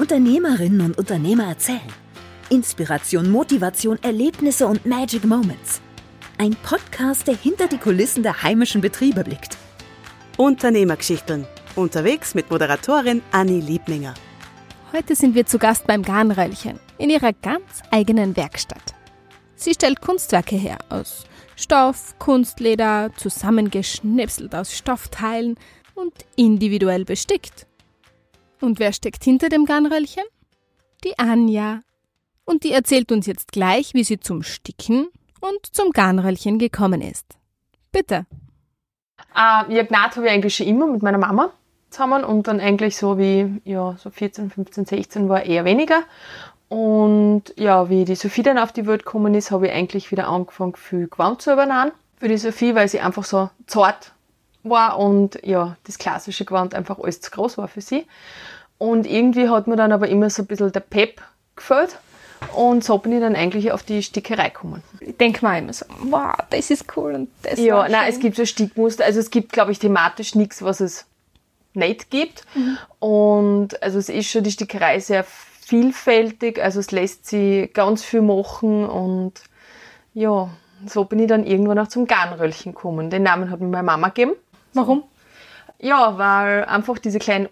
Unternehmerinnen und Unternehmer erzählen. Inspiration, Motivation, Erlebnisse und Magic Moments. Ein Podcast, der hinter die Kulissen der heimischen Betriebe blickt. Unternehmergeschichten. Unterwegs mit Moderatorin Anni Liebninger. Heute sind wir zu Gast beim Garnröllchen in ihrer ganz eigenen Werkstatt. Sie stellt Kunstwerke her aus Stoff, Kunstleder, zusammengeschnipselt aus Stoffteilen und individuell bestickt. Und wer steckt hinter dem Garnröllchen? Die Anja. Und die erzählt uns jetzt gleich, wie sie zum Sticken und zum Garnröllchen gekommen ist. Bitte. Äh, ja, Gnat habe ich eigentlich schon immer mit meiner Mama zusammen und dann eigentlich so wie, ja, so 14, 15, 16 war eher weniger. Und ja, wie die Sophie dann auf die Welt gekommen ist, habe ich eigentlich wieder angefangen, viel Gewand zu übernehmen. Für die Sophie, weil sie einfach so zart war und ja, das klassische Gewand einfach alles zu groß war für sie. Und irgendwie hat mir dann aber immer so ein bisschen der Pep gefällt. Und so bin ich dann eigentlich auf die Stickerei gekommen. Ich denke mal immer so, wow, das ist cool und das Ja, nein, schön. es gibt so Stickmuster. Also es gibt, glaube ich, thematisch nichts, was es nicht gibt. Mhm. Und also es ist schon die Stickerei sehr vielfältig. Also es lässt sie ganz viel machen und ja, so bin ich dann irgendwann auch zum Garnröllchen gekommen. Den Namen hat mir meine Mama gegeben. Warum? Ja, weil einfach diese kleinen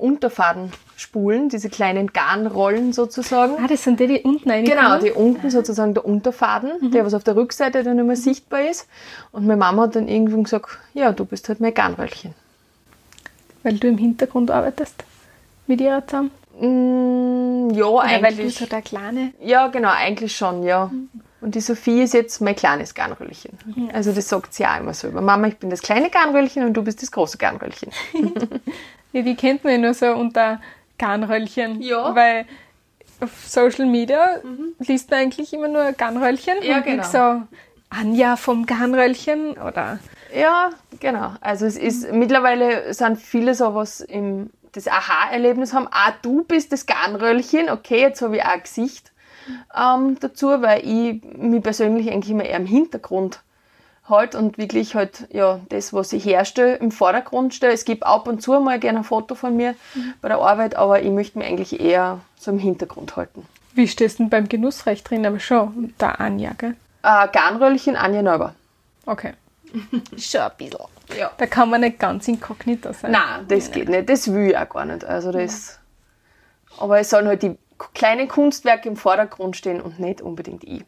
Unterfadenspulen, diese kleinen Garnrollen sozusagen. Ah, das sind die, die unten reinkommen? Genau, die unten sozusagen der Unterfaden, mhm. der was auf der Rückseite dann immer sichtbar ist. Und meine Mama hat dann irgendwann gesagt, ja, du bist halt mein Garnröllchen. Weil du im Hintergrund arbeitest mit ihr zusammen? Mm, ja, Oder eigentlich. weil du so der Kleine? Ja, genau, eigentlich schon, ja. Mhm. Und die Sophie ist jetzt mein kleines Garnröllchen. Ja. Also das sagt sie auch immer so über. Mama, ich bin das kleine Garnröllchen und du bist das große Garnröllchen. ja, die kennt man ja nur so unter Garnröllchen. Ja. Weil auf Social Media mhm. liest man eigentlich immer nur Garnröllchen ja, und genau. so Anja vom Garnröllchen oder... Ja, genau. Also es ist, mhm. mittlerweile sind viele sowas im, das Aha-Erlebnis haben, ah, du bist das Garnröllchen, okay, jetzt habe ich auch ein Gesicht ähm, dazu, weil ich mich persönlich eigentlich immer eher im Hintergrund halt und wirklich halt ja das, was ich herstelle, im Vordergrund stelle. Es gibt ab und zu mal gerne ein Foto von mir mhm. bei der Arbeit, aber ich möchte mich eigentlich eher so im Hintergrund halten. Wie stehst du denn beim Genussrecht drin? Aber schon, da Anja, gell? Äh, Garnröllchen Anja Neuber. Okay. schon ein bisschen. Ja. Da kann man nicht ganz inkognito sein. Nein, das geht nicht. Das will ich auch gar nicht. Also das. Aber es sollen halt die kleine Kunstwerke im Vordergrund stehen und nicht unbedingt ich.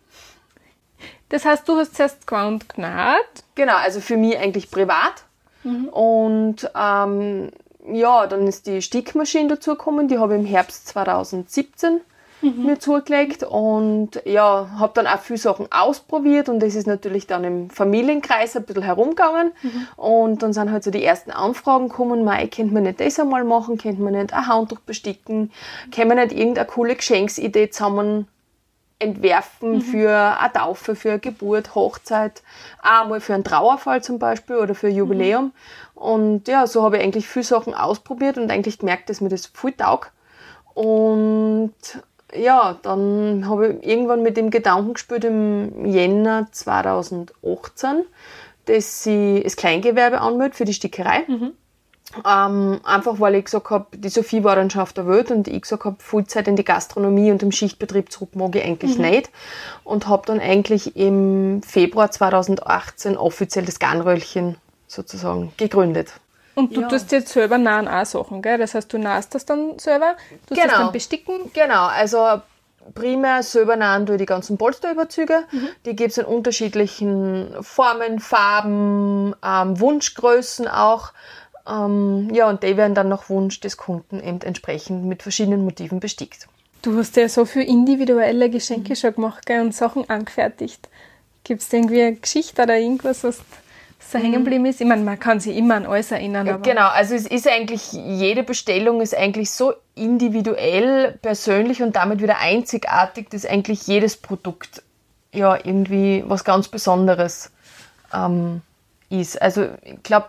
Das heißt, du hast zuerst gewandt genäht? Genau, also für mich eigentlich privat. Mhm. Und ähm, ja, dann ist die Stickmaschine dazugekommen, die habe ich im Herbst 2017 mhm. mir zugelegt und ja, habe dann auch viele Sachen ausprobiert und das ist natürlich dann im Familienkreis ein bisschen herumgegangen mhm. und dann sind halt so die ersten Anfragen gekommen, Mai, könnte man nicht das einmal machen, könnte man nicht ein Handtuch besticken, können wir nicht irgendeine coole Geschenksidee zusammen entwerfen mhm. für eine Taufe, für eine Geburt, Hochzeit, einmal für einen Trauerfall zum Beispiel oder für ein Jubiläum. Mhm. Und ja, so habe ich eigentlich viele Sachen ausprobiert und eigentlich gemerkt, dass mir das viel taugt. Und ja, dann habe ich irgendwann mit dem Gedanken gespielt im Jänner 2018, dass sie das Kleingewerbe anmeldet für die Stickerei. Mhm. Ähm, einfach weil ich gesagt habe, die Sophie war dann schon auf der Welt und ich gesagt habe, Vollzeit in die Gastronomie und im Schichtbetrieb zurück mag ich eigentlich mhm. nicht. Und habe dann eigentlich im Februar 2018 offiziell das Garnröllchen sozusagen gegründet. Und du ja. tust jetzt selber nahen auch Sachen, gell? Das heißt, du nahst das dann selber, du genau. das dann besticken? Genau, also primär selber nahen durch die ganzen Polsterüberzüge. Mhm. Die gibt es in unterschiedlichen Formen, Farben, ähm, Wunschgrößen auch. Ähm, ja, und die werden dann nach Wunsch des Kunden eben entsprechend mit verschiedenen Motiven bestickt. Du hast ja so viele individuelle Geschenke schon gemacht gell, und Sachen angefertigt. Gibt es irgendwie eine Geschichte oder irgendwas, was so hängen mhm. geblieben ist? Ich meine, man kann sich immer an alles erinnern. Aber genau, also es ist eigentlich, jede Bestellung ist eigentlich so individuell, persönlich und damit wieder einzigartig, dass eigentlich jedes Produkt ja irgendwie was ganz Besonderes ähm, ist. Also ich glaube,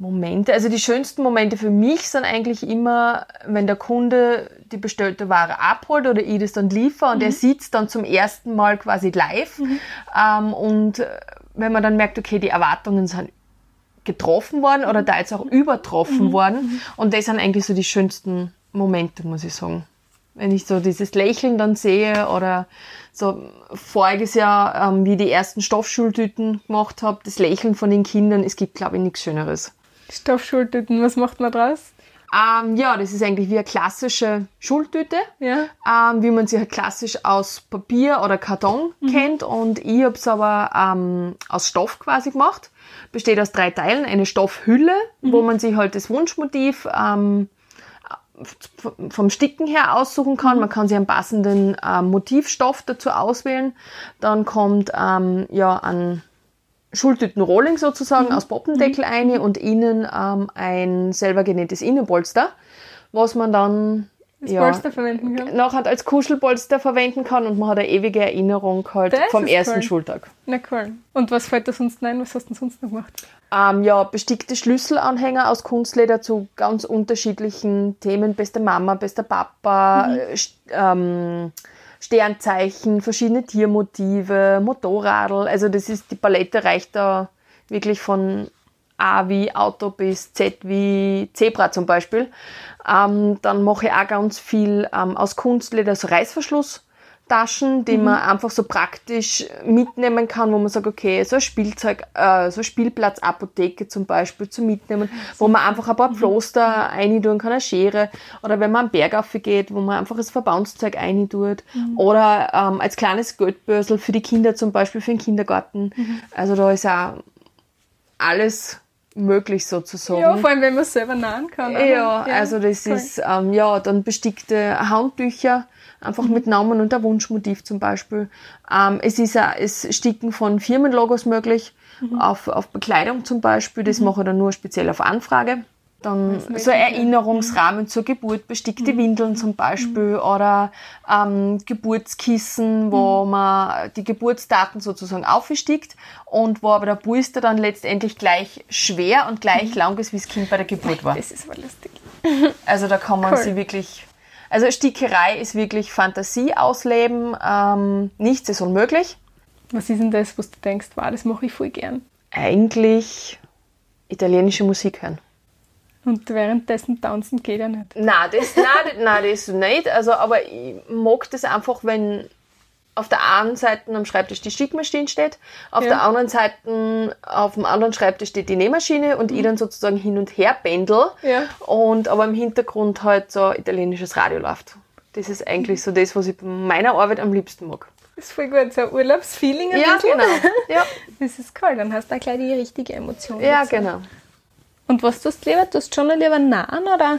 Momente, also die schönsten Momente für mich sind eigentlich immer, wenn der Kunde die bestellte Ware abholt oder ich das dann liefere und mhm. er sieht es dann zum ersten Mal quasi live mhm. ähm, und wenn man dann merkt, okay, die Erwartungen sind getroffen worden oder da jetzt auch übertroffen mhm. worden. Und das sind eigentlich so die schönsten Momente, muss ich sagen. Wenn ich so dieses Lächeln dann sehe oder so voriges Jahr, ähm, wie ich die ersten Stoffschultüten gemacht habe, das Lächeln von den Kindern, es gibt, glaube ich, nichts Schöneres. Stoffschultüten, was macht man draus? Ähm, ja, das ist eigentlich wie eine klassische Schultüte, Ja. ähm, wie man sie halt klassisch aus Papier oder Karton kennt. Und ich habe es aber ähm, aus Stoff quasi gemacht. Besteht aus drei Teilen. Eine Stoffhülle, wo man sich halt das Wunschmotiv ähm, vom Sticken her aussuchen kann. Man kann sich einen passenden ähm, Motivstoff dazu auswählen. Dann kommt ähm, ja ein Schultütenrolling sozusagen aus Poppendeckel eine und innen ähm, ein selber genähtes Innenpolster, was man dann Das ja, Polster verwenden kann. nachher als Kuschelpolster verwenden kann und man hat eine ewige Erinnerung halt Das vom ersten cool. Schultag. Na cool. Und was fällt da sonst ein? Was hast du denn sonst noch gemacht? Ähm, ja, bestickte Schlüsselanhänger aus Kunstleder zu ganz unterschiedlichen Themen. Beste Mama, bester Papa, äh, St- ähm, Sternzeichen, verschiedene Tiermotive, Motorradl. Also das ist, die Palette reicht da wirklich von A wie Auto bis Z wie Zebra zum Beispiel. Ähm, dann mache ich auch ganz viel ähm, aus Kunstleder, so Reißverschlusstaschen, die man einfach so praktisch mitnehmen kann, wo man sagt, okay, so ein Spielzeug, äh, so eine Spielplatzapotheke zum Beispiel zu mitnehmen, wo man einfach ein paar Pflaster reintun kann, eine Schere, oder wenn man am Berg geht, wo man einfach das Verbandszeug reintut, oder ähm, als kleines Geldbörsel für die Kinder zum Beispiel, für den Kindergarten. Also da ist auch alles möglich sozusagen. Ja, vor allem, wenn man es selber nähen kann. oder? Ja, also das cool. ist, ähm, ja, dann bestickte Handtücher, einfach Mhm. mit Namen und der Wunschmotiv zum Beispiel. Ähm, es ist auch das Sticken von Firmenlogos möglich, Mhm. auf, auf Bekleidung zum Beispiel, das mache ich dann nur speziell auf Anfrage. Dann so. Erinnerungsrahmen zur Geburt, bestickte Mhm. Windeln zum Beispiel oder ähm, Geburtskissen, wo Mhm. man die Geburtsdaten sozusagen aufstickt und wo aber der Polster dann letztendlich gleich schwer und gleich lang ist, wie das Kind bei der Geburt war. Das ist aber lustig. Also da kann man Cool. sie wirklich. Also Stickerei ist wirklich Fantasie ausleben. Ähm, nichts ist unmöglich. Was ist denn das, was du denkst, wow, das mache ich voll gern? Eigentlich italienische Musik hören. Und währenddessen tanzen geht ja nicht. Nein, das, nein, nein, das nicht. Also, aber ich mag das einfach, wenn auf der einen Seite am Schreibtisch die Stickmaschine steht, auf Ja. der anderen Seite auf dem anderen Schreibtisch steht die Nähmaschine und ich dann sozusagen hin und her pendel Ja. und aber im Hintergrund halt so italienisches Radio läuft. Das ist eigentlich so das, was ich bei meiner Arbeit am liebsten mag. Das ist voll gut, so ein Urlaubsfeeling ein Ja, bisschen. genau. Ja, Das ist cool, dann hast du auch gleich die richtige Emotion. ja dazu. genau. Und was tust du lieber? Tust du schon lieber nähen oder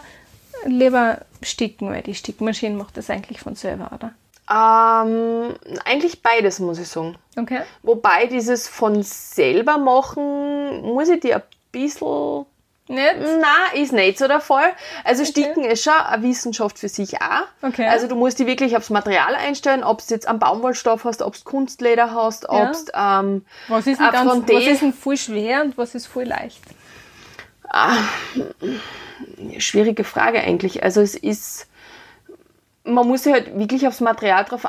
lieber sticken? Weil die Stickmaschine macht das eigentlich von selber, oder? Ähm, eigentlich beides, muss ich sagen. Okay. Wobei dieses von selber machen, muss ich dir ein bisschen Nicht? Na, ist nicht so der Fall. Also Sticken ist schon eine Wissenschaft für sich auch. Okay. Also du musst dich wirklich aufs Material einstellen, ob du jetzt einen Baumwollstoff hast, ob du Kunstleder hast, Ja. ob du ähm, Was ist, denn ganz, was ist denn voll schwer und was ist voll leicht? Schwierige Frage eigentlich. Also es ist, man muss sich halt wirklich aufs Material drauf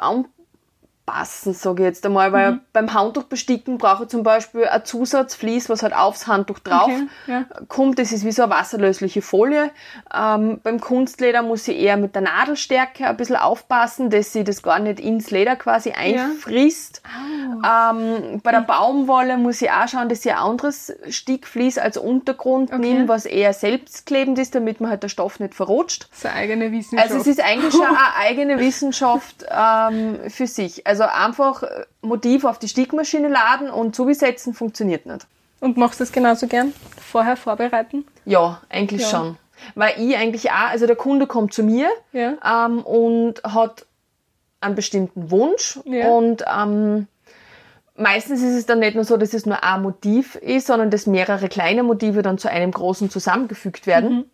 anpassen, sage ich jetzt einmal, weil Mhm. beim Handtuch besticken brauche ich zum Beispiel ein Zusatzvlies, was halt aufs Handtuch drauf Okay, ja. kommt. Das ist wie so eine wasserlösliche Folie. Ähm, beim Kunstleder muss ich eher mit der Nadelstärke ein bisschen aufpassen, dass sie das gar nicht ins Leder quasi einfrisst. Ähm, bei der Baumwolle muss ich auch schauen, dass ich ein anderes Stickvlies als Untergrund Okay. nehme, was eher selbstklebend ist, damit man halt der Stoff nicht verrutscht. Das ist eine eigene Wissenschaft. Also es ist eigentlich schon eine eigene Wissenschaft ähm, für sich. Also einfach äh, Motiv auf die Stickmaschine laden und zubesetzen funktioniert nicht. und machst du das genauso gern? Vorher vorbereiten? Ja, eigentlich Ja. schon. Weil ich eigentlich auch, also der Kunde kommt zu mir Ja. ähm, und hat einen bestimmten Wunsch Ja. und ähm, meistens ist es dann nicht nur so, dass es nur ein Motiv ist, sondern dass mehrere kleine Motive dann zu einem großen zusammengefügt werden. Mhm.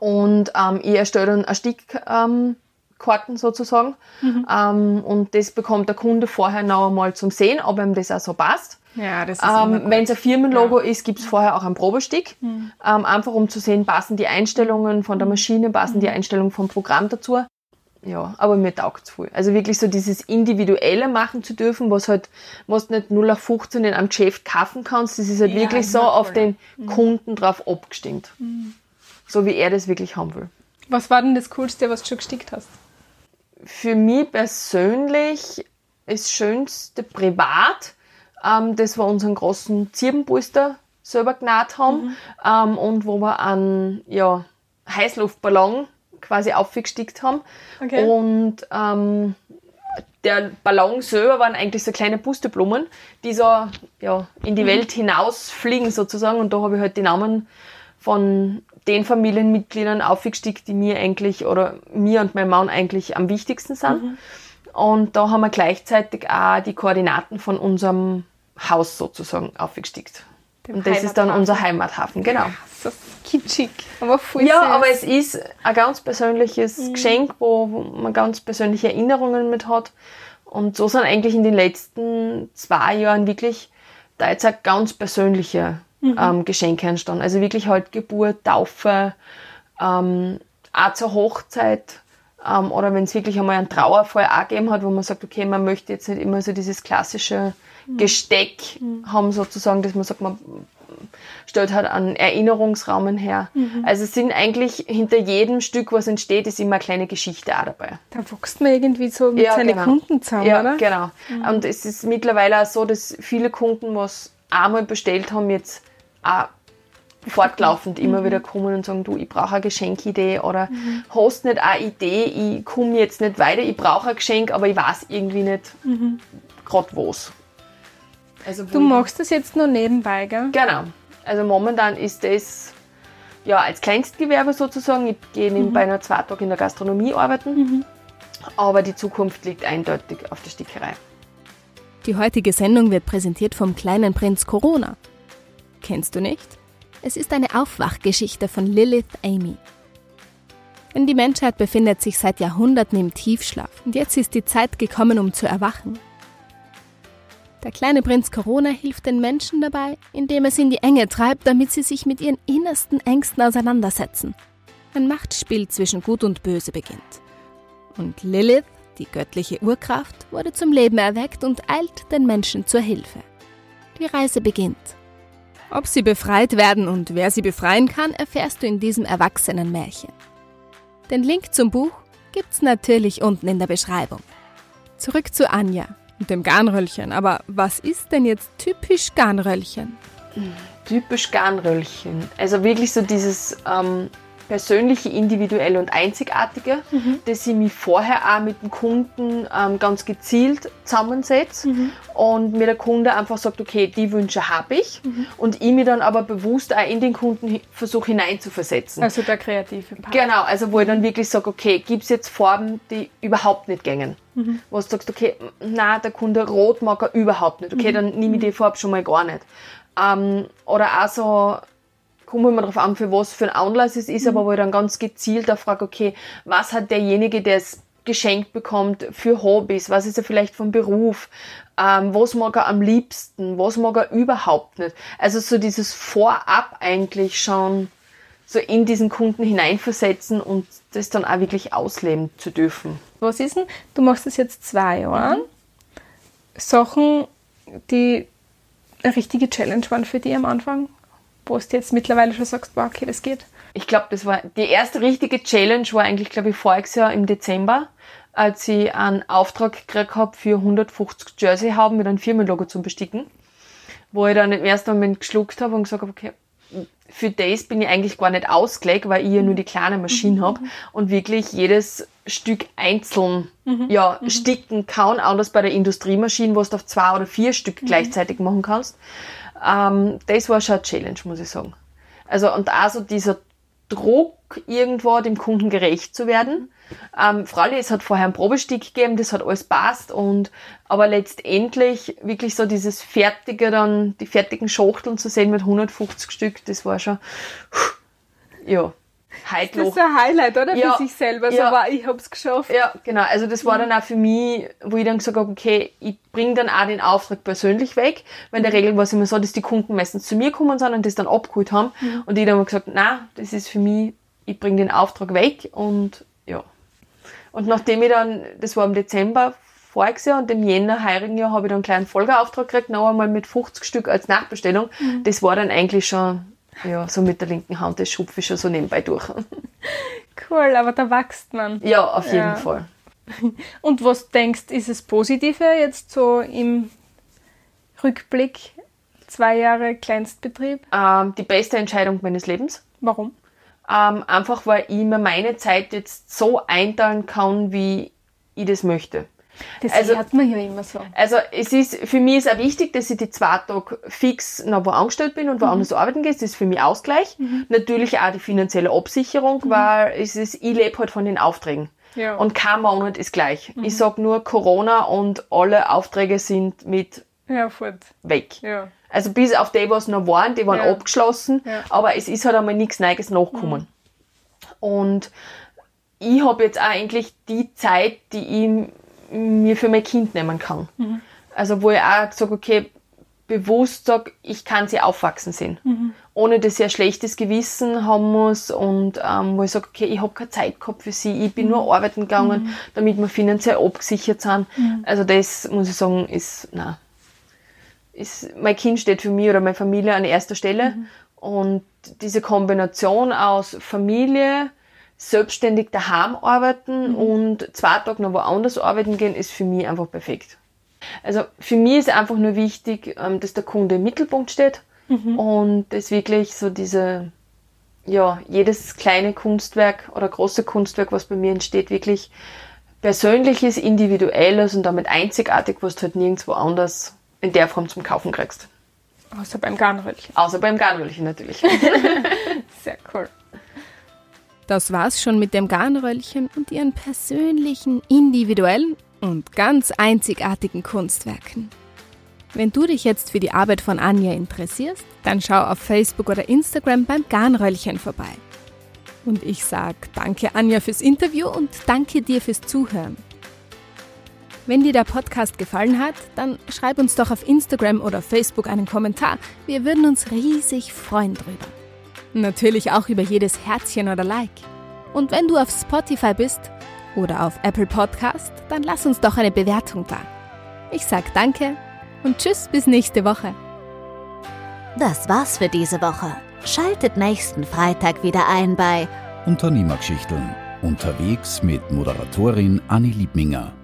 Und ähm, ich erstelle dann ein Stickkarten ähm, Karten sozusagen Mhm. ähm, und das bekommt der Kunde vorher noch einmal zum Sehen, ob ihm das auch so passt. Ja, das ist immer Ähm. Wenn es ein Firmenlogo ist, gibt es vorher auch einen Probestick. Mhm. Ähm, einfach um zu sehen, passen die Einstellungen von der Maschine, passen Mhm. die Einstellungen vom Programm dazu. Ja, aber mir taugt es voll. Also wirklich so dieses Individuelle machen zu dürfen, was halt, was du nicht 0 auf 15 in einem Geschäft kaufen kannst, das ist halt Ja, wirklich so auf den Kunden drauf abgestimmt. So wie er das wirklich haben will. Was war denn das Coolste, was du schon gestickt hast? Für mich persönlich ist das Schönste privat, ähm, das wir unseren großen Zirbenpolster selber genäht haben mhm. ähm, und wo wir einen ja, Heißluftballon quasi aufgestickt haben. Okay. Und ähm, der Ballon selber waren eigentlich so kleine Pusteblumen, die so ja, in die mhm. Welt hinausfliegen sozusagen. Und da habe ich halt die Namen von den Familienmitgliedern aufgestickt, die mir eigentlich oder mir und meinem Mann eigentlich am wichtigsten sind. Mhm. Und da haben wir gleichzeitig auch die Koordinaten von unserem Haus sozusagen aufgestickt. Dem und das ist dann unser Heimathafen, genau. So kitschig, aber voll Ja, süß. aber es ist ein ganz persönliches mhm. Geschenk, wo, wo man ganz persönliche Erinnerungen mit hat. Und so sind eigentlich in den letzten zwei Jahren wirklich da jetzt auch ganz persönliche mhm. ähm, Geschenke entstanden. Also wirklich halt Geburt, Taufe, ähm, auch zur Hochzeit ähm, oder wenn es wirklich einmal einen Trauerfall auch gegeben hat, wo man sagt, okay, man möchte jetzt nicht immer so dieses klassische mhm. Gesteck mhm. haben sozusagen, dass man sagt, man stellt halt einen Erinnerungsrahmen her. Mhm. Also es sind eigentlich hinter jedem Stück, was entsteht, ist immer eine kleine Geschichte auch dabei. Da wächst man irgendwie so mit ja, seinen genau. Kunden zusammen, ja, oder? genau. Mhm. Und es ist mittlerweile auch so, dass viele Kunden, was einmal bestellt haben, jetzt auch fortlaufend immer mhm. wieder kommen und sagen, du, ich brauche eine Geschenkidee oder mhm. hast nicht eine Idee, ich komme jetzt nicht weiter, ich brauche ein Geschenk, aber ich weiß irgendwie nicht mhm. gerade was. Also, du machst das jetzt nur nebenbei, gell? Genau. Also momentan ist das ja als Kleinstgewerbe sozusagen. Ich gehe nebenbei mhm. noch zwei Tage in der Gastronomie arbeiten, mhm. aber die Zukunft liegt eindeutig auf der Stickerei. Die heutige Sendung wird präsentiert vom kleinen Prinz Corona. Kennst du nicht? Es ist eine Aufwachgeschichte von Lilith Amy. Denn die Menschheit befindet sich seit Jahrhunderten im Tiefschlaf und jetzt ist die Zeit gekommen, um zu erwachen. Der kleine Prinz Corona hilft den Menschen dabei, indem er sie in die Enge treibt, damit sie sich mit ihren innersten Ängsten auseinandersetzen. Ein Machtspiel zwischen Gut und Böse beginnt. Und Lilith, die göttliche Urkraft, wurde zum Leben erweckt und eilt den Menschen zur Hilfe. Die Reise beginnt. Ob sie befreit werden und wer sie befreien kann, erfährst du in diesem Erwachsenenmärchen. Den Link zum Buch gibt's natürlich unten in der Beschreibung. Zurück zu Anja und dem Garnröllchen. Aber was ist denn jetzt typisch Garnröllchen? Typisch Garnröllchen. Also wirklich so dieses ähm, persönliche, individuelle und einzigartige, mhm. dass ich mich vorher auch mit dem Kunden ähm, ganz gezielt zusammensetze mhm. und mir der Kunde einfach sagt, okay, die Wünsche habe ich mhm. und ich mir dann aber bewusst auch in den Kunden versuche hineinzuversetzen. Also der kreative Part. Genau, also wo ich dann wirklich sage, okay, gibt es jetzt Farben, die überhaupt nicht gängen? Mhm. Wo du sagst, okay, na der Kunde rot mag er überhaupt nicht. Okay, mhm. dann nehme ich die Farbe schon mal gar nicht. Ähm, oder auch so kommt immer darauf an, für was für ein Anlass es ist, mhm. aber wo ich dann ganz gezielt auch frage, okay, was hat derjenige, der es geschenkt bekommt, für Hobbys, was ist er vielleicht vom Beruf, ähm, was mag er am liebsten, was mag er überhaupt nicht. Also so dieses Vorab eigentlich schon so in diesen Kunden hineinversetzen und das dann auch wirklich ausleben zu dürfen. Was ist denn, du machst das jetzt zwei Jahre, mhm. Sachen, die eine richtige Challenge waren für dich am Anfang? Wo du jetzt mittlerweile schon sagst, wow, okay, das geht? Ich glaube, das war die erste richtige Challenge war eigentlich, glaube ich, voriges Jahr im Dezember, als ich einen Auftrag gekriegt habe für 150 Jersey haben mit einem Firmenlogo zum Besticken, wo ich dann im ersten Moment geschluckt habe und gesagt habe, okay, für das bin ich eigentlich gar nicht ausgelegt, weil ich ja nur die kleine Maschine mhm. habe und wirklich jedes Stück einzeln mhm. ja, mhm. sticken kann, anders bei der Industriemaschine, wo du auf zwei oder vier Stück mhm. gleichzeitig machen kannst. Ähm, das war schon eine Challenge, muss ich sagen. Also, und also dieser Druck, irgendwo dem Kunden gerecht zu werden. Ähm, Freilich, es hat vorher einen Probestick gegeben, das hat alles passt und, aber letztendlich wirklich so dieses fertige dann, die fertigen Schachteln zu sehen mit 150 Stück, das war schon, ja, Heidloch. Das ist ein Highlight, oder? Ja, für sich selber. So ja, war, ich hab's geschafft. Ja, genau. Also das war dann auch für mich, wo ich dann gesagt habe, okay, ich bringe dann auch den Auftrag persönlich weg. Weil in der mhm. Regel war es immer so, dass die Kunden meistens zu mir kommen sind und das dann abgeholt haben. Mhm. Und ich dann gesagt, na, das ist für mich, ich bringe den Auftrag weg und ja. Und nachdem ich dann, das war im Dezember voriges Jahr und im Jänner heurigen Jahr habe ich dann einen kleinen Folgeauftrag gekriegt, noch einmal mit 50 Stück als Nachbestellung. Mhm. Das war dann eigentlich schon ja, so mit der linken Hand, das schupfe ich schon so nebenbei durch. Cool, aber da wächst man. Ja, auf jeden ja. Fall. Und was denkst, ist es Positive jetzt so im Rückblick? Zwei Jahre Kleinstbetrieb? Ähm, die beste Entscheidung meines Lebens. Warum? Ähm, einfach weil ich mir meine Zeit jetzt so einteilen kann, wie ich das möchte. Das also, hat man ja immer so. Also es ist, für mich ist auch wichtig, dass ich die zwei Tage fix noch wo angestellt bin und woanders mhm. arbeiten gehe. Das ist für mich Ausgleich. Mhm. Natürlich auch die finanzielle Absicherung, mhm. weil es ist, ich lebe halt von den Aufträgen. Ja. Und kein Monat ist gleich. Ich mhm. sag nur Corona und alle Aufträge sind mit ja, weg. Ja. Also bis auf die, was noch waren, die waren abgeschlossen, aber es ist halt einmal nichts Neues nachgekommen. Mhm. Und ich habe jetzt auch eigentlich die Zeit, die ich mir für mein Kind nehmen kann. Mhm. Also wo ich auch sage, okay, bewusst sage, ich kann sie aufwachsen sehen. Mhm. Ohne dass ich ein schlechtes Gewissen haben muss und ähm, wo ich sage, okay, ich habe keine Zeit gehabt für sie, ich bin mhm. nur arbeiten gegangen, mhm. damit wir finanziell abgesichert sind. Mhm. Also das muss ich sagen, ist, nein. Ist, mein Kind steht für mich oder meine Familie an erster Stelle. Mhm. Und diese Kombination aus Familie, selbstständig daheim arbeiten mhm. und zwei Tage noch woanders arbeiten gehen, ist für mich einfach perfekt. Also für mich ist einfach nur wichtig, ähm, dass der Kunde im Mittelpunkt steht mhm. und dass wirklich so diese, ja, jedes kleine Kunstwerk oder große Kunstwerk, was bei mir entsteht, wirklich persönliches, individuelles und damit einzigartig, was du halt nirgendwo anders in der Form zum Kaufen kriegst. Außer beim Garnröllchen. Außer beim Garnröllchen natürlich. Sehr cool. Das war's schon mit dem Garnröllchen und ihren persönlichen, individuellen und ganz einzigartigen Kunstwerken. Wenn du dich jetzt für die Arbeit von Anja interessierst, dann schau auf Facebook oder Instagram beim Garnröllchen vorbei. Und ich sag danke Anja fürs Interview und danke dir fürs Zuhören. Wenn dir der Podcast gefallen hat, dann schreib uns doch auf Instagram oder Facebook einen Kommentar. Wir würden uns riesig freuen drüber. Natürlich auch über jedes Herzchen oder Like. Und wenn du auf Spotify bist oder auf Apple Podcast, dann lass uns doch eine Bewertung da. Ich sag danke und tschüss bis nächste Woche. Das war's für diese Woche. Schaltet nächsten Freitag wieder ein bei Unternehmergeschichten. Unterwegs mit Moderatorin Anni Liebminger.